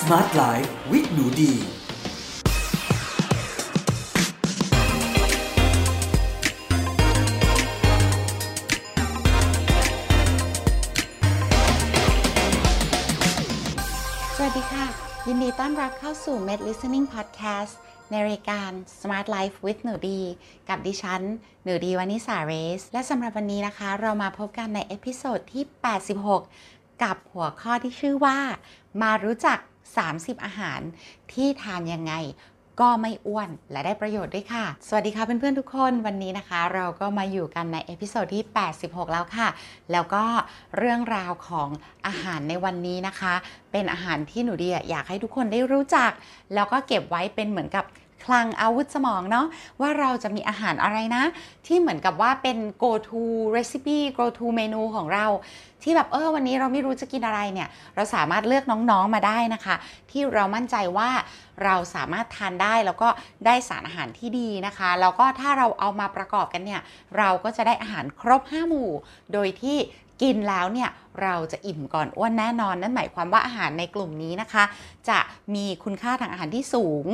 Smart Life with หนูดี สวัสดีค่ะ ยินดีต้อนรับเข้าสู่ Med Listening Podcast ในรายการ Smart Life with หนูดี กับดิฉัน หนูดีวนิษาเรซ และสำหรับวันนี้นะคะ เรามาพบกันใน episode ที่ 86 กับหัวข้อที่ชื่อว่า มารู้จัก 30 อาหารที่ทานยังไงก็ไม่อ้วนและได้ประโยชน์ด้วยค่ะ สวัสดีค่ะเพื่อนๆทุกคนวันนี้นะคะ เราก็มาอยู่กันใน episode ที่ 86 แล้วค่ะ แล้วก็เรื่องราวของอาหารในวันนี้นะคะ เป็นอาหารที่หนูดีอยากให้ทุกคนได้รู้จัก แล้วก็เก็บไว้เป็นเหมือนกับ คลังอาวุธสมองเนาะว่าเราจะมีอาหารอะไรนะ ที่เหมือนกับว่าเป็น go to recipe go to เมนูของเรา ที่แบบเออวันนี้เราไม่รู้จะกินอะไรเนี่ย เราสามารถเลือกน้องๆมาได้นะคะ ที่เรามั่นใจว่าเราสามารถทานได้แล้วก็ได้สารอาหารที่ดีนะคะแล้วก็ถ้าเราเอามาประกอบกันเนี่ย เราก็จะได้อาหารครบ 5 หมู่ โดยที่ กินแล้วเนี่ยเราจะอิ่มก่อนอ้วนแน่นอน นั่นหมายความว่าอาหารในกลุ่มนี้นะคะ จะมีคุณค่าทางอาหารที่สูง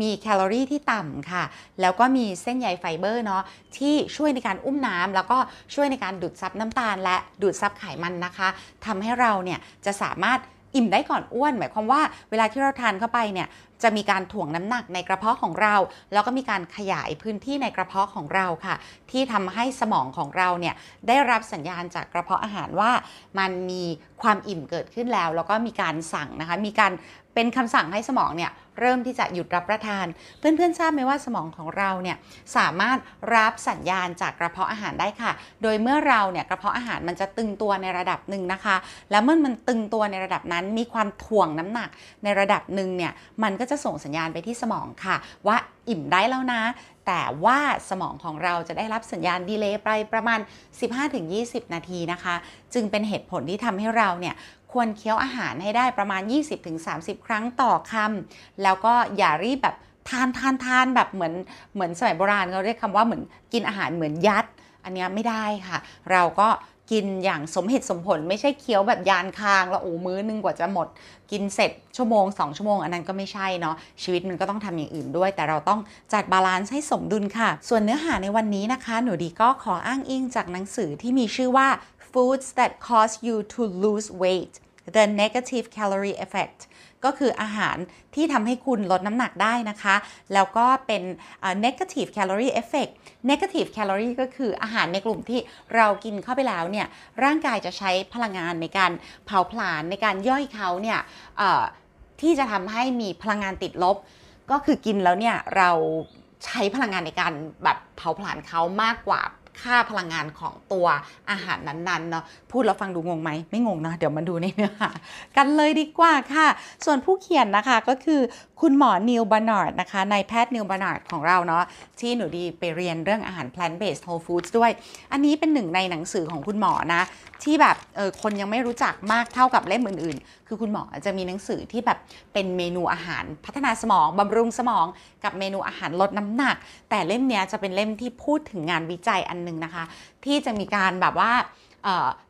มีแคลอรี่ที่ต่ำค่ะ แล้วก็มีเส้นใยไฟเบอร์เนาะที่ช่วยในการอุ้มน้ำแล้วก็ช่วยในการดูดซับน้ำตาล และดูดซับไขมันนะคะทำให้เราเนี่ยจะสามารถ อิ่มได้ก่อนอ้วน หมายความว่าเวลาที่เราทานเข้าไปเนี่ยจะมีการถ่วงน้ำหนักในกระเพาะของเรา แล้วก็มีการขยายพื้นที่ในกระเพาะของเราค่ะ ที่ทำให้สมองของเราเนี่ยได้รับสัญญาณจากกระเพาะอาหารว่ามันมีความอิ่มเกิดขึ้นแล้ว แล้วก็มีการสั่งนะคะ มีการเป็นคำสั่งให้สมองเนี่ย เริ่มที่จะหยุดรับประทาน เพื่อนๆทราบไหมว่าสมองของเราเนี่ยสามารถรับสัญญาณจากกระเพาะอาหารได้ค่ะ โดยเมื่อเราเนี่ยกระเพาะอาหารมันจะตึงตัวในระดับหนึ่งนะคะ แล้วเมื่อมันตึงตัวในระดับนั้นมีความถ่วงน้ำหนักในระดับหนึ่งเนี่ยมันก็จะส่งสัญญาณไปที่สมองค่ะ ว่าอิ่มได้แล้วนะ แต่ว่าสมองของเราจะได้รับสัญญาณดีเลย์ไปประมาณ 15-20 นาทีนะคะ จึงเป็นเหตุผลที่ทำให้เราเนี่ย ควรเคี้ยวอาหารให้ได้ประมาณ 20-30 ครั้งต่อคำแล้วก็อย่ารีบแบบทานทานทานแบบเหมือนเหมือนสมัยโบราณเขาเรียกคำว่าเหมือนกินอาหารเหมือนยัด อันนี้ไม่ได้ค่ะ เราก็กินอย่างสมเหตุสมผลไม่ใช่เคี้ยวแบบยานคางแล้วโอ้มื้อนึงกว่าจะหมด กินเสร็จชั่วโมง 2 ชั่วโมง อันนั้นก็ไม่ใช่เนาะชีวิตมันก็ต้องทำอย่างอื่นด้วย แต่เราต้องจัด balance ให้สมดุลค่ะ ส่วนเนื้อหาในวันนี้นะคะ หนูดีก็ขออ้างอิงจากหนังสือที่มีชื่อว่า Foods that cause you to lose weight the negative calorie effect ก็คืออาหารที่ทำให้คุณลดน้ำหนักได้นะคะ แล้วก็เป็น negative calorie effect negative calorie ก็คืออาหารในกลุ่มที่เรากินเข้าไปแล้วเนี่ย ร่างกายจะใช้พลังงานในการเผาผลาญในการย่อยเขาเนี่ยที่จะทำให้มีพลังงานติดลบ ก็คือกินแล้วเนี่ยเราใช้พลังงานในการแบบเผาผลาญเขามากกว่า ค่าพลังงานของตัวอาหารนั้นๆเนาะพูดแล้วฟังดูงงไหมไม่งงนะเดี๋ยวมาดูในเนื้อหากันเลยดีกว่าค่ะ ส่วนผู้เขียนนะคะก็คือคุณหมอนีล บาร์นาร์ดนะคะนายแพทย์นีล บาร์นาร์ดของเราเนาะที่หนูดีไปเรียนเรื่องอาหาร plant based whole foods ด้วย อันนี้เป็นหนึ่งในหนังสือของคุณหมอนะ ที่แบบเออคนยังไม่รู้จักมากเท่ากับเล่มอื่นๆ คือคุณหมอจะมีหนังสือที่แบบเป็นเมนูอาหารพัฒนาสมองบำรุงสมอง กับเมนูอาหารลดน้ำหนัก แต่เล่มนี้จะเป็นเล่มที่พูดถึงงานวิจัยอันนึงนะคะ ที่จะมีการแบบว่า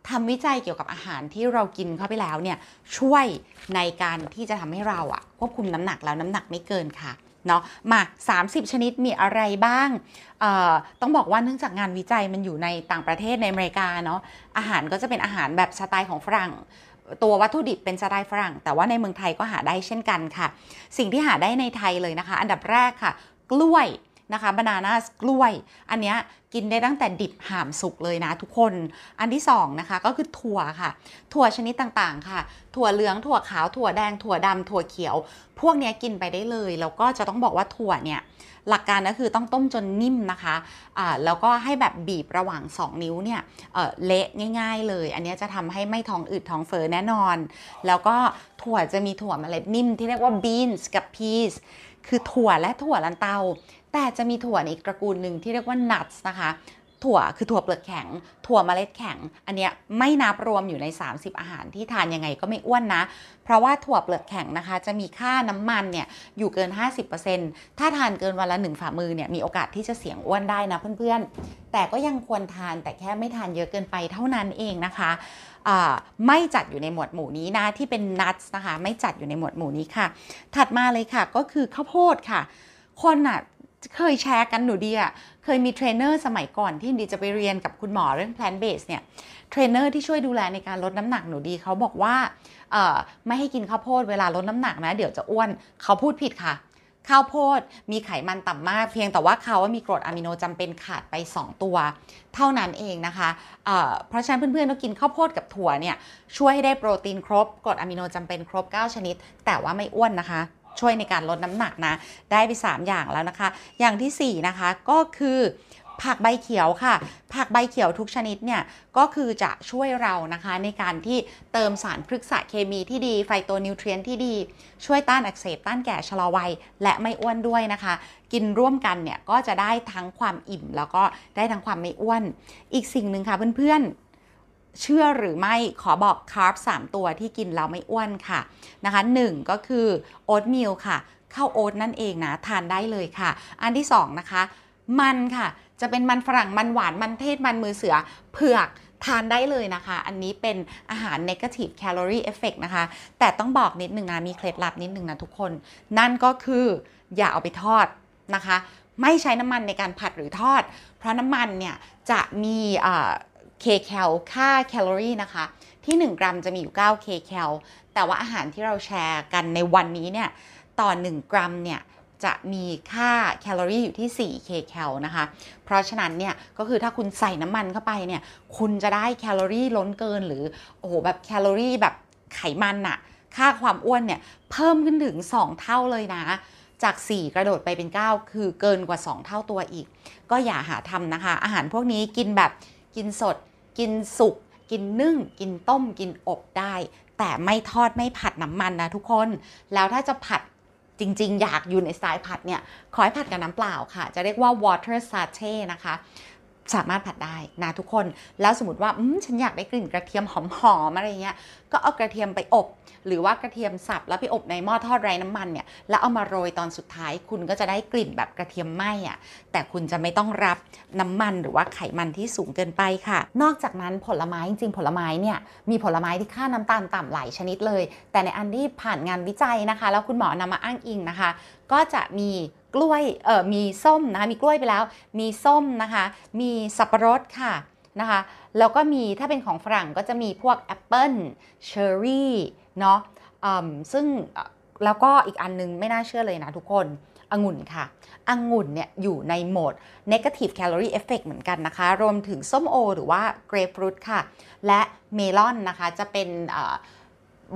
ทำวิจัยเกี่ยวกับอาหารที่เรากินเข้าไปแล้วเนี่ยช่วยในการที่จะทำให้เราอะควบคุมน้ำหนักแล้วน้ำหนักไม่เกินค่ะเนาะมา 30 ชนิดมีอะไรบ้าง ต้องบอกว่าเนื่องจากงานวิจัยมันอยู่ในต่างประเทศในอเมริกาเนาะอาหารก็จะเป็นอาหารแบบสไตล์ของฝรั่ง ตัววัตถุดิบเป็นสไตล์ฝรั่ง แต่ว่าในเมืองไทยก็หาได้เช่นกันค่ะ สิ่งที่หาได้ในไทยเลยนะคะ อันดับแรกค่ะ กล้วย นะคะบานาน่ากล้วย อันนี้กินได้ตั้งแต่ดิบห่ามสุกเลยนะทุกคน อันที่2นะคะก็คือถั่วค่ะ ถั่วชนิดต่างๆค่ะ ถั่วเหลืองถั่วขาวถั่วแดงถั่วดำถั่วเขียว พวกนี้กินไปได้เลย แล้วก็จะต้องบอกว่าถั่วเนี่ยหลักการก็คือต้องต้มจนนิ่มนะคะะแล้วก็ให้แบบบีบระหว่าง 2 นิ้วเนี่ยเเละง่าย ๆ เลย อันนี้จะทำให้ไม่ท้องอืดท้องเฟ้อแน่นอน แล้วก็ถั่วจะมีถั่วเมล็ดนิ่มที่เรียกว่า beans กับ peas คือถั่วและถั่วลันเตา แต่จะมีถั่วในอีกตระกูลหนึ่งที่เรียกว่า nuts นะคะ ถั่วคือถั่วเปลือกแข็ง ถั่วเมล็ดแข็ง อันเนี้ยไม่นับรวมอยู่ใน 30 อาหารที่ทานยังไงก็ไม่อ้วนนะ เพราะว่าถั่วเปลือกแข็งนะคะ จะมีค่าน้ำมันเนี่ยอยู่เกิน 50%ถ้าทานเกินวันละหนึ่งฝ่ามือเนี่ยมีโอกาสที่จะเสี่ยงอ้วนได้นะเพื่อนๆ แต่ก็ยังควรทานแต่แค่ไม่ทานเยอะเกินไปเท่านั้นเองนะคะไม่จัดอยู่ในหมวดหมู่นี้นะที่เป็น nut นะคะ ไม่จัดอยู่ในหมวดหมู่นี้ค่ะ ถัดมาเลยค่ะก็คือข้าวโพดค่ะ คนอะ เคยแชร์กันหนูดีอะเคยมีเทรนเนอร์สมัยก่อนที่ดีจะไปเรียนกับคุณหมอเรื่อง plant based เนี่ยเทรนเนอร์ที่ช่วยดูแลในการลดน้ำหนักหนูดีเขาบอกว่าไม่ให้กินข้าวโพดเวลาลดน้ำหนักนะ เดี๋ยวจะอ้วนเขาพูดผิดค่ะ ข้าวโพดมีไขมันต่ำมาก เพียงแต่ว่าเขาว่ามีกรดอะมิโนจำเป็นขาดไป 2 ตัว เท่านั้นเองนะคะเเพราะฉะนั้นเพื่อนๆต้องกินข้าวโพดกับถั่วเนี่ยช่วยให้ได้โปรตีนครบกรดอะมิโนจำเป็นครบ 9 ชนิด แต่ว่าไม่อ้วนนะคะ ช่วยในการลดน้ำหนักนะ ได้ไป 3 อย่างแล้วนะคะ อย่างทีสี่ 4 นะคะก็คือผักใบเขียวค่ะ ผักใบเขียวทุกชนิดเนี่ยก็คือจะช่วยเรานะคะในการที่เติมสารพฤกษเคมีที่ดีไฟโตนิวเทรียนที่ดี ช่วยต้านอักเสบต้านแก่ชะลอวัย และไม่อ้วนด้วยนะคะ กินร่วมกันเนี่ยก็จะได้ทั้งความอิ่ม แล้วก็ได้ทั้งความไม่อ้วน อีกสิ่งหนึ่งค่ะเพื่อนๆ เชื่อหรือไม่ขอบอกคาร์บ3ตัวที่กินแล้วไม่อ้วนค่ะนะคะ1ก็คือโอ๊ตมิลค่ะข้าวโอ๊ตนั่นเองนะทานได้เลยค่ะ อันที่2นะคะมันค่ะจะเป็นมันฝรั่งมันหวานมันเทศมันมือเสือเผือกทานได้เลยนะคะ อันนี้เป็นอาหาร negative calorie effect นะคะ แต่ต้องบอกนิดนึงนะ มีเคล็ดลับนิดนึงนะทุกคน นั่นก็คืออย่าเอาไปทอดนะคะ ไม่ใช้น้ำมันในการผัดหรือทอด เพราะน้ำมันเนี่ยจะมี เคแคลค่าแคลอรี่นะคะ ที่ 1 กรัมจะมีอยู่9เคแคลแต่ว่าอาหารที่เราแชร์กันในวันนี้เนี่ยต่อ 1 กรัมเนี่ยจะมีค่าแคลอรี่อยู่ที่ 4 k cal นะคะ เพราะฉะนั้นเนี่ยก็คือถ้าคุณใส่น้ำมันเข้าไปเนี่ยคุณจะได้แคลอรี่ล้นเกินหรือโอ้โหแบบแคลอรี่แบบไขมันอะค่าความอ้วนเนี่ยเพิ่มขึ้นถึง 2 เท่าเลยนะ จาก 4 กระโดดไปเป็น 9 คือเกินกว่า 2 เท่าตัวอีก ก็อย่าหาทำนะคะ อาหารพวกนี้กินแบบกินสด กินสุก กินนึ่ง กินต้ม กินอบได้ แต่ไม่ทอดไม่ผัดน้ำมันนะทุกคน แล้วถ้าจะผัดจริง ๆ อยากอยู่ในสไตล์ผัดเนี่ย ขอให้ผัดกับน้ำเปล่าค่ะ จะเรียกว่า water satay นะคะสามารถผัดได้นะทุกคน แล้วสมมติว่าฉันอยากได้กลิ่นกระเทียมหอมๆอะไรเงี้ย ก็เอากระเทียมไปอบ หรือว่ากระเทียมสับแล้วไปอบในหม้อทอดไร้น้ำมันเนี่ยแล้วเอามาโรยตอนสุดท้าย คุณก็จะได้กลิ่นแบบกระเทียมไหม้อะแต่คุณจะไม่ต้องรับน้ำมันหรือว่าไขมันที่สูงเกินไปค่ะ นอกจากนั้นผลไม้จริงๆผลไม้เนี่ยมีผลไม้ที่ค่าน้ำตาลต่ำหลายชนิดเลย แต่ในอันที่ผ่านงานวิจัยนะคะ แล้วคุณหมอนำมาอ้างอิงนะคะ ก็จะมีกล้วยเออมีส้มนะคะมีกล้วยไปแล้ว มีส้มนะคะ มีสับปะรดค่ะ นะคะ แล้วก็มีถ้าเป็นของฝรั่งก็จะมีพวกแอปเปิลเชอร์รี่เนาะซึ่งแล้วก็อีกอันนึงไม่น่าเชื่อเลยนะทุกคนองุ่นค่ะองุ่นเนี่ยอยู่ในหมวด negative calorie effect เหมือนกันนะคะ รวมถึงส้มโอ หรือว่า grapefruit ค่ะ และเมลอนนะคะจะเป็น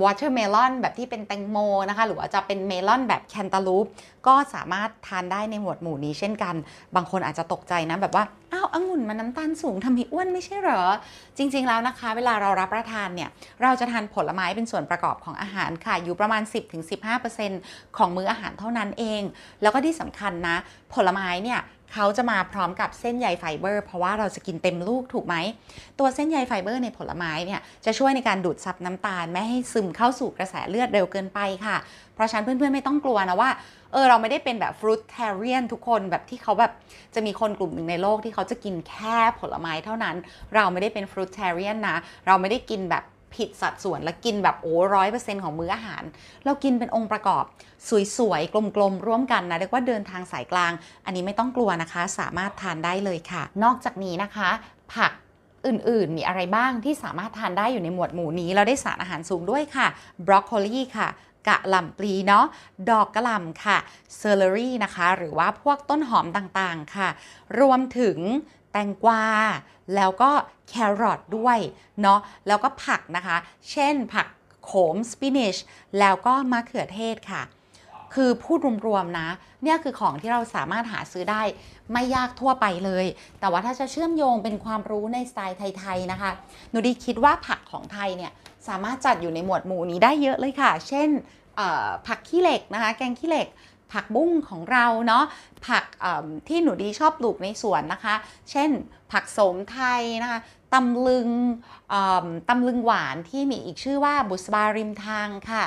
watermelon แบบที่เป็นแตงโมนะคะ หรือว่าจะเป็นเมลอนแบบแคนตาลูป ก็สามารถทานได้ในหมวดหมู่นี้เช่นกัน บางคนอาจจะตกใจนะ แบบว่าอ้าวองุ่นมันน้ำตาลสูงทำให้อ้วนไม่ใช่เหรอ จริง ๆแล้วนะคะ เวลาเรารับประทานเนี่ย เราจะทานผลไม้เป็นส่วนประกอบของอาหารค่ะ อยู่ประมาณ 10-15%ของมื้ออาหารเท่านั้นเอง แล้วก็ที่สำคัญนะ ผลไม้เนี่ย เขาจะมาพร้อมกับเส้นใยไฟเบอร์ เพราะว่าเราจะกินเต็มลูกถูกไหม ตัวเส้นใยไฟเบอร์ในผลไม้เนี่ยจะช่วยในการดูดซับน้ำตาล ไม่ให้ซึมเข้าสู่กระแสเลือดเร็วเกินไปค่ะ เพราะฉะนั้นเพื่อนๆ ไม่ต้องกลัวนะว่าเออเราไม่ได้เป็นแบบฟรุตเทเรียนทุกคนแบบที่เขาแบบจะมีคนกลุ่มหนึ่งในโลกที่เขาจะกินแค่ผลไม้เท่านั้น เราไม่ได้เป็นฟรุตเทเรียนนะ เราไม่ได้กินแบบ ผิดสัดส่วน และกินแบบโอ้ร้อยเปอร์เซ็นต์ของมื้ออาหาร เรากินเป็นองค์ประกอบ สวยๆ กลมๆ ร่วมกันนะ เรียกว่าเดินทางสายกลาง อันนี้ไม่ต้องกลัวนะคะ สามารถทานได้เลยค่ะ นอกจากนี้นะคะ ผักอื่นๆ มีอะไรบ้างที่สามารถทานได้อยู่ในหมวดหมู่นี้ เราได้สารอาหารสูงด้วยค่ะ บรอกโคลีค่ะกะหล่ำปลีเนาะ ดอกกะหล่ำค่ะ เซอร์เรอรี่นะคะ หรือว่าพวกต้นหอมต่างๆ ค่ะ รวมถึง แตงกวาแล้วก็แครอทด้วยเนาะแล้วก็ผักนะคะ เช่นผักโขมสปินิชแล้วก็มะเขือเทศค่ะ คือพูดรวมๆนะ เนี่ยคือของที่เราสามารถหาซื้อได้ไม่ยากทั่วไปเลย แต่ว่าถ้าจะเชื่อมโยงเป็นความรู้ในสไตล์ไทย ๆ นะคะ หนูดีคิดว่าผักของไทยเนี่ยสามารถจัดอยู่ในหมวดหมู่นี้ได้เยอะเลยค่ะ เช่นผักขี้เหล็กนะคะ แกงขี้เหล็ก ผักบุ้งของเราเนาะผักที่หนูดีชอบปลูกในสวนนะคะ เช่นผักโสมไทยนะคะตำลึงตำลึงหวานที่มีอีกชื่อว่าบุษบาริมทางค่ะ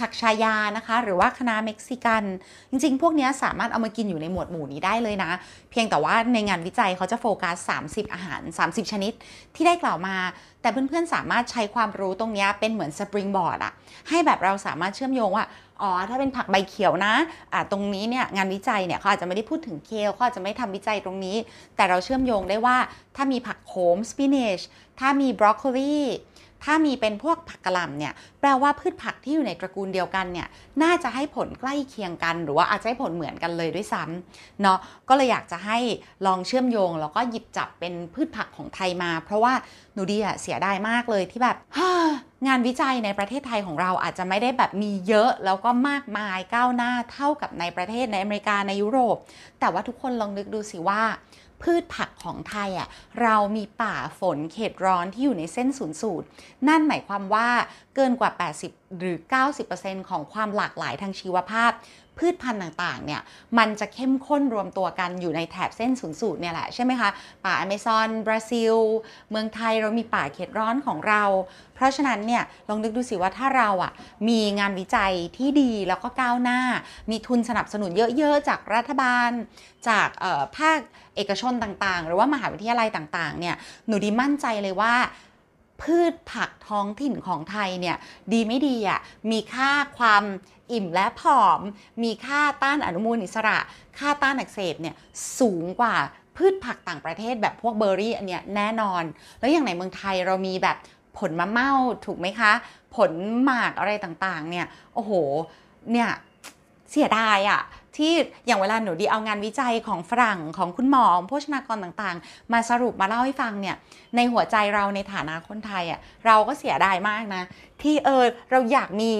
ผักชายานะคะ หรือว่าคณะเม็กซิกัน จริงๆ พวกนี้สามารถเอามากินอยู่ในหมวดหมู่นี้ได้เลยนะ เพียงแต่ว่าในงานวิจัยเขาจะโฟกัส 30 อาหาร 30 ชนิดที่ได้กล่าวมา แต่เพื่อนๆ สามารถใช้ความรู้ตรงนี้เป็นเหมือนสปริงบอร์ดอะให้แบบเราสามารถเชื่อมโยงว่าอ๋อ ถ้าเป็นผักใบเขียวนะอ่าตรงนี้เนี่ยงานวิจัยเนี่ยเขาอาจจะไม่ได้พูดถึงเคลเขาอาจจะไม่ทำวิจัยตรงนี้ แต่เราเชื่อมโยงได้ว่าถ้ามีผักโขมสปินเนชถ้ามีบรอกโคลี ถ้ามีเป็นพวกผักกระหล่ำเนี่ยแปลว่าพืชผักที่อยู่ในตระกูลเดียวกันเนี่ยน่าจะให้ผลใกล้เคียงกัน หรือว่าอาจจะให้ผลเหมือนกันเลยด้วยซ้ำเนาะก็เลยอยากจะให้ลองเชื่อมโยง แล้วก็หยิบจับเป็นพืชผักของไทยมา เพราะว่าหนูดีอะเสียดายมากเลยที่แบบงานวิจัยในประเทศไทยของเราอาจจะไม่ได้แบบมีเยอะ แล้วก็มากมายก้าวหน้าเท่ากับในประเทศในอเมริกาในยุโรป แต่ว่าทุกคนลองนึกดูสิว่า พืชผักของไทยอะเรามีป่าฝนเขตร้อนที่อยู่ในเส้นศูนย์สูตร นั่นหมายความว่าเกินกว่า 80หรือ 90%ของความหลากหลายทางชีวภาพ พืชพันธุ์ต่างๆ เนี่ย มันจะเข้มข้นรวมตัวกันอยู่ในแถบเส้นศูนย์สูตรเนี่ยแหละ ใช่ไหมคะ ป่าอเมซอน บราซิล เมืองไทยเรามีป่าเขตร้อนของเรา เพราะฉะนั้นเนี่ย ลองนึกดูสิว่าถ้าเราอะ มีงานวิจัยที่ดีแล้วก็ก้าวหน้า มีทุนสนับสนุนเยอะๆ จากรัฐบาล จากภาคเอกชนต่างๆ หรือว่ามหาวิทยาลัยต่างๆ เนี่ย หนูดีมั่นใจเลยว่า พืชผักท้องถิ่นของไทยเนี่ยดีไม่ดีอะมีค่าความอิ่มและผอม มีค่าต้านอนุมูลอิสระ ค่าต้านอักเสบเนี่ยสูงกว่าพืชผักต่างประเทศแบบพวกเบอร์รี่อันเนี้ยแน่นอน แล้วอย่างในเมืองไทยเรามีแบบผลมะเม่าถูกไหมคะ ผลหมากอะไรต่างๆเนี่ยโอ้โหเนี่ยเสียดายอะ่ะ ที่อย่างเวลาหนูดีเอางานวิจัยของฝรั่งของคุณหมอโภชนากรต่างๆ มาสรุปมาเล่าให้ฟังเนี่ยในหัวใจเราในฐานะคนไทยอะ่ะเราก็เสียดายมากนะ ที่เออเราอยากมี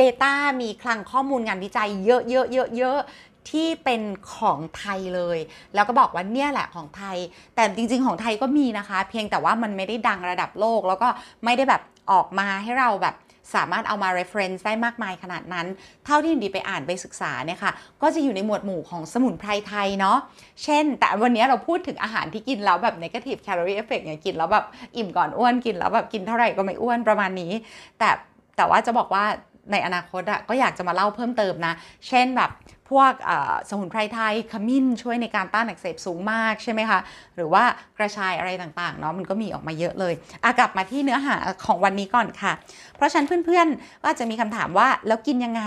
Data มีคลังข้อมูลงานวิจัยเยอะๆๆๆที่เป็นของไทยเลย แล้วก็บอกว่าเนี่ยแหละของไทย แต่จริงๆของไทยก็มีนะคะ เพียงแต่ว่ามันไม่ได้ดังระดับโลก แล้วก็ไม่ได้แบบออกมาให้เราแบบ สามารถเอามา reference ได้มากมายขนาดนั้น เท่าที่ดีไปอ่านไปศึกษาเนี่ยค่ะ ก็จะอยู่ในหมวดหมู่ของสมุนไพรไทยเนาะ เช่น แต่วันนี้เราพูดถึงอาหารที่กินแล้วแบบ negative calorie effect เนี่ยกินแล้วแบบอิ่มก่อนอ้วนกินแล้วแบบกินเท่าไหร่ก็ไม่อ้วนประมาณนี้ แต่แต่ว่าจะบอกว่า ในอนาคตอะก็อยากจะมาเล่าเพิ่มเติมนะ เช่นแบบพวกสมุนไพรไทยขมิ้นช่วยในการต้านอักเสบสูงมากใช่ไหมคะ หรือว่ากระชายอะไรต่างๆเนาะมันก็มีออกมาเยอะเลยอากลับมาที่เนื้อหาของวันนี้ก่อนค่ะ เพราะฉะนั้นเพื่อนๆก็จะมีคำถามว่าแล้วกินยังไง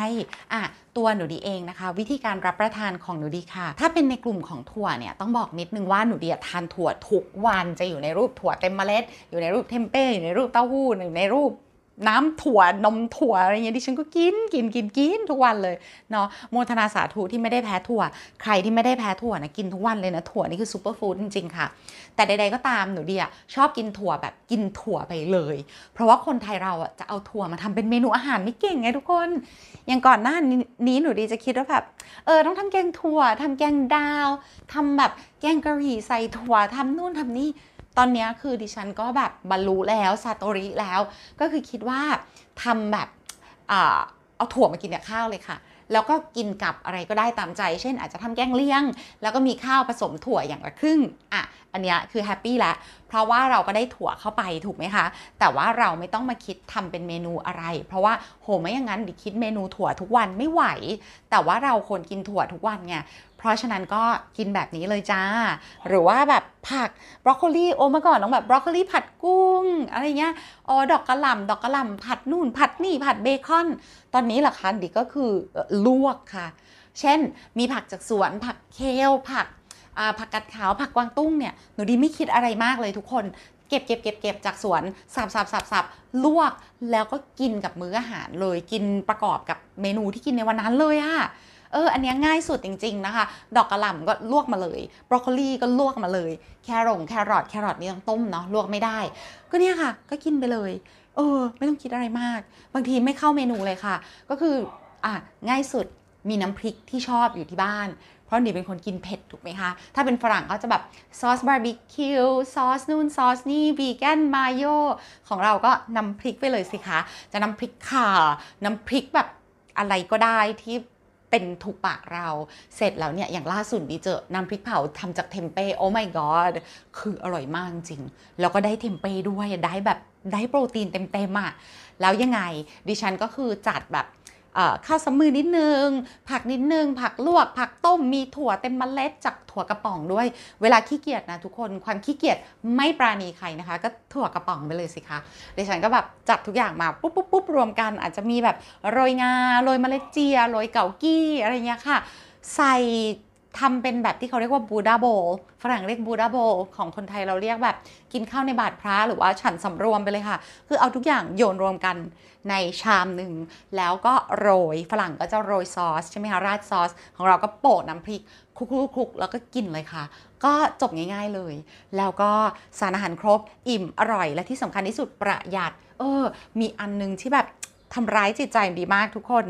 อะตัวหนูดีเองนะคะ วิธีการรับประทานของหนูดีค่ะ ถ้าเป็นในกลุ่มของถั่วเนี่ยต้องบอกนิดนึงว่าหนูดีทานถั่วทุกวันจะอยู่ในรูปถั่วเต็มเมล็ด อยู่ในรูปเทมเป้อยู่ในรูปเต้าหู้อยู่ในรูป น้ำถั่วนมถั่วอะไรเงี้ยดิฉันก็กินกินกินกินทุกวันเลยเนาะโมทนาสาธุที่ไม่ได้แพ้ถั่ว ใครที่ไม่ได้แพ้ถั่วนะกินทุกวันเลยนะถั่วนี่คือ superfood จริงๆค่ะ แต่ใดๆก็ตามหนูดีอะชอบกินถั่วแบบกินถั่วไปเลย เพราะว่าคนไทยเราอะจะเอาถั่วมาทำเป็นเมนูอาหารไม่เก่งไงทุกคน อย่างก่อนหน้านี้หนูดีจะคิดว่าแบบเออต้องทำแกงถั่วทำแกงดาวทำแบบแกงกะหรี่ใส่ถั่วทำนู่นทำนี่ ตอนนี้คือดิฉันก็แบบบรรลุแล้วซาโตริแล้ว ก็คือคิดว่าทำแบบเอาถั่วมากินกับข้าวเลยค่ะ แล้วก็กินกับอะไรก็ได้ตามใจ เช่นอาจจะทำแกงเลี้ยง แล้วก็มีข้าวผสมถั่วอย่างละครึ่งอะอันนี้คือแฮปปี้แล้ว เพราะว่าเราก็ได้ถั่วเข้าไปถูกไหมคะ แต่ว่าเราไม่ต้องมาคิดทำเป็นเมนูอะไร เพราะว่าโหไม่อย่างนั้นดิคิดเมนูถั่วทุกวันไม่ไหว แต่ว่าเราควรกินถั่วทุกวันไงเพราะฉะนั้นก็กินแบบนี้เลยจ้า หรือว่าแบบผักบรอกโคลีโอมาก่อนต้องแบบบรอกโคลีผัดกุ้งอะไรเงี้ยอ๋อดอกกระหล่ำดอกกระหล่ำผัดนู่น ผัดนี่ผัดเบคอน ตอนนี้ล่ะคะดิก็คือลวกค่ะ เช่นมีผักจากสวนผักเคลผัก ผักกัดขาวผักกวางตุ้งเนี่ยหนูดีไม่คิดอะไรมากเลยทุกคนเก็บเก็บเก็บเก็บจากสวนสับสับสับสับลวกแล้วก็กินกับมื้ออาหารเลยกินประกอบกับเมนูที่กินในวันนั้นเลยอะเอออันนี้ง่ายสุดจริง ๆนะคะ ดอกกระหล่ำก็ลวกมาเลยบรอกโคลีก็ลวกมาเลย แครงแครอทแครอทนี่ต้องต้มเนาะลวกไม่ได้ ก็เนี่ยค่ะ ก็กินไปเลย เออ ไม่ต้องคิดอะไรมาก บางทีไม่เข้าเมนูเลยค่ะ ก็คืออะง่ายสุดมีน้ำพริกที่ชอบอยู่ที่บ้าน เพราะดีเป็นคนกินเผ็ดถูกไหมคะ ถ้าเป็นฝรั่งเขาจะแบบซอสบาร์บีคิวซอสนู่นซอสนี่ vegan mayo ของเราก็น้ำพริกไปเลยสิคะ จะน้ำพริกข่าน้ำพริกแบบอะไรก็ได้ที่เป็นถูกปากเรา เสร็จแล้วเนี่ย อย่างล่าสุดดีเจอน้ำพริกเผาทำจากเทมเป้ oh my god คืออร่อยมากจริง แล้วก็ได้เทมเป้ด้วย ได้แบบได้โปรตีนเต็มๆอะ แล้วยังไงดิฉันก็คือจัดแบบ ข้าวสมือนิดนึง ผักนิดนึง ผักลวก ผักต้มมีถั่วเต็มเมล็ดจากถั่วกระป๋องด้วย เวลาขี้เกียจนะทุกคนความขี้เกียจไม่ปราณีใครนะคะ ก็ถั่วกระป๋องไปเลยสิคะดิฉันก็แบบจัดทุกอย่างมาปุ๊บปุ๊บปุ๊บรวมกัน อาจจะมีแบบโรยงาโรยเมล็ดเจียโรยเกากี้อะไรเงี้ยค่ะ ใส่ ทำเป็นแบบที่เขาเรียกว่าบูดาโบฝรั่งเรียกบูดาโบของคนไทยเราเรียกแบบกินข้าวในบาทพระหรือว่าฉันสำรวมไปเลยค่ะ คือเอาทุกอย่างโยนรวมกันในชามหนึ่ง แล้วก็โรยฝรั่งก็จะโรยซอสใช่ไหมคะราดซอส ของเราก็โปะน้ำพริกคลุกๆแล้วก็กินเลยค่ะ ก็จบง่าย ๆเลย แล้วก็สารอาหารครบอิ่มอร่อย และที่สำคัญที่สุดประหยัด เออ มีอันนึงที่แบบทำร้ายจิตใจดีมากทุกคน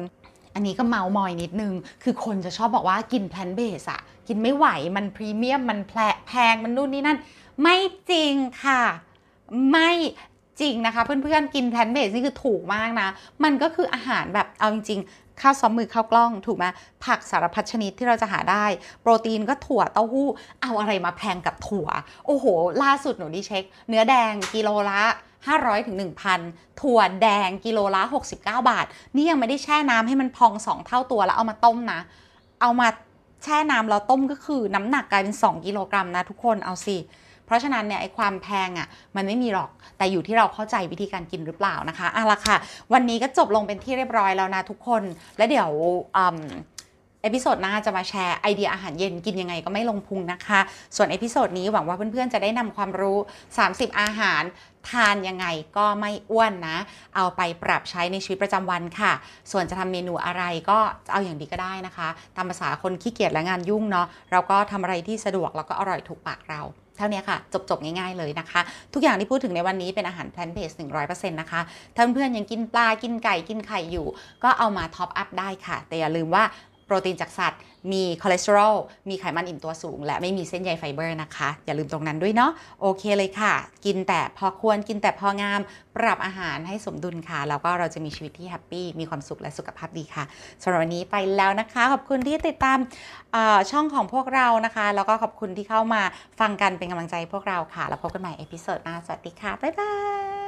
อันนี้ก็เมาส์มอยนิดนึง คือคนจะชอบบอกว่ากิน plant based อะกินไม่ไหวมันพรีเมียมมันแพงมันนู่นนี่นั่น ไม่จริงค่ะ ไม่จริงนะคะ เพื่อนๆกิน plant based นี่คือถูกมากนะ มันก็คืออาหารแบบเอาจริงๆข้าวซ้อมมือข้าวกล้องถูกไหมผักสารพัดชนิดที่เราจะหาได้ โปรตีนก็ถั่วเต้าหู้ เอาอะไรมาแพงกับถั่ว โอ้โห ล่าสุดหนูดีเช็ค เนื้อแดงกิโลละ 500ถึง1,000 ถั่วแดงกิโลละ 69 บาท นี่ยังไม่ได้แช่น้ำให้มันพอง 2 เท่าตัวแล้วเอามาต้มนะ เอามาแช่น้ำแล้วต้มก็คือน้ำหนักกลายเป็น 2 กิโลกรัมนะทุกคนเอาสิเพราะฉะนั้นเนี่ยไอ้ความแพงอะมันไม่มีหรอกแต่อยู่ที่เราเข้าใจวิธีการกินหรือเปล่านะคะอะละค่ะ วันนี้ก็จบลงเป็นที่เรียบร้อยแล้วนะทุกคน และเดี๋ยว episode หน้าจะมาแชร์ไอเดียอาหารเย็นกินยังไงก็ไม่ลงพุงนะคะ ส่วน episode นี้หวังว่าเพื่อนๆ จะได้นำความรู้ 30 อาหารทานยังไงก็ไม่อ้วนนะ เอาไปปรับใช้ในชีวิตประจำวันค่ะ ส่วนจะทำเมนูอะไรก็เอาอย่างดีก็ได้นะคะ ตามประสาคนขี้เกียจและงานยุ่งเนาะ เราก็ทำอะไรที่สะดวกแล้วก็อร่อยถูกปากเราเท่านี้ค่ะ จบ ๆ ง่าย ๆ เลยนะคะ ทุกอย่างที่พูดถึงในวันนี้เป็นอาหาร plant based หนึ่งร้อยเปอร์เซ็นต์นะคะถ้าเพื่อนๆยังกินปลา กินไก่ กินไข่อยู่ ก็เอามา top up ได้ค่ะ แต่อย่าลืมว่า โปรตีนจากสัตว์ มีคอเลสเตอรอล มีไขมันอิ่มตัวสูง และไม่มีเส้นใยไฟเบอร์นะคะ อย่าลืมตรงนั้นด้วยเนาะ โอเคเลยค่ะ กินแต่พอควร กินแต่พองาม ปรับอาหารให้สมดุลค่ะ แล้วก็เราจะมีชีวิตที่แฮปปี้ มีความสุขและสุขภาพดีค่ะสำหรับวันนี้ไปแล้วนะคะ ขอบคุณที่ติดตามช่องของพวกเรานะคะ แล้วก็ขอบคุณที่เข้ามาฟังกันเป็นกำลังใจพวกเราค่ะ แล้วพบกันใหม่ episode หน้า สวัสดีค่ะ บ๊ายบาย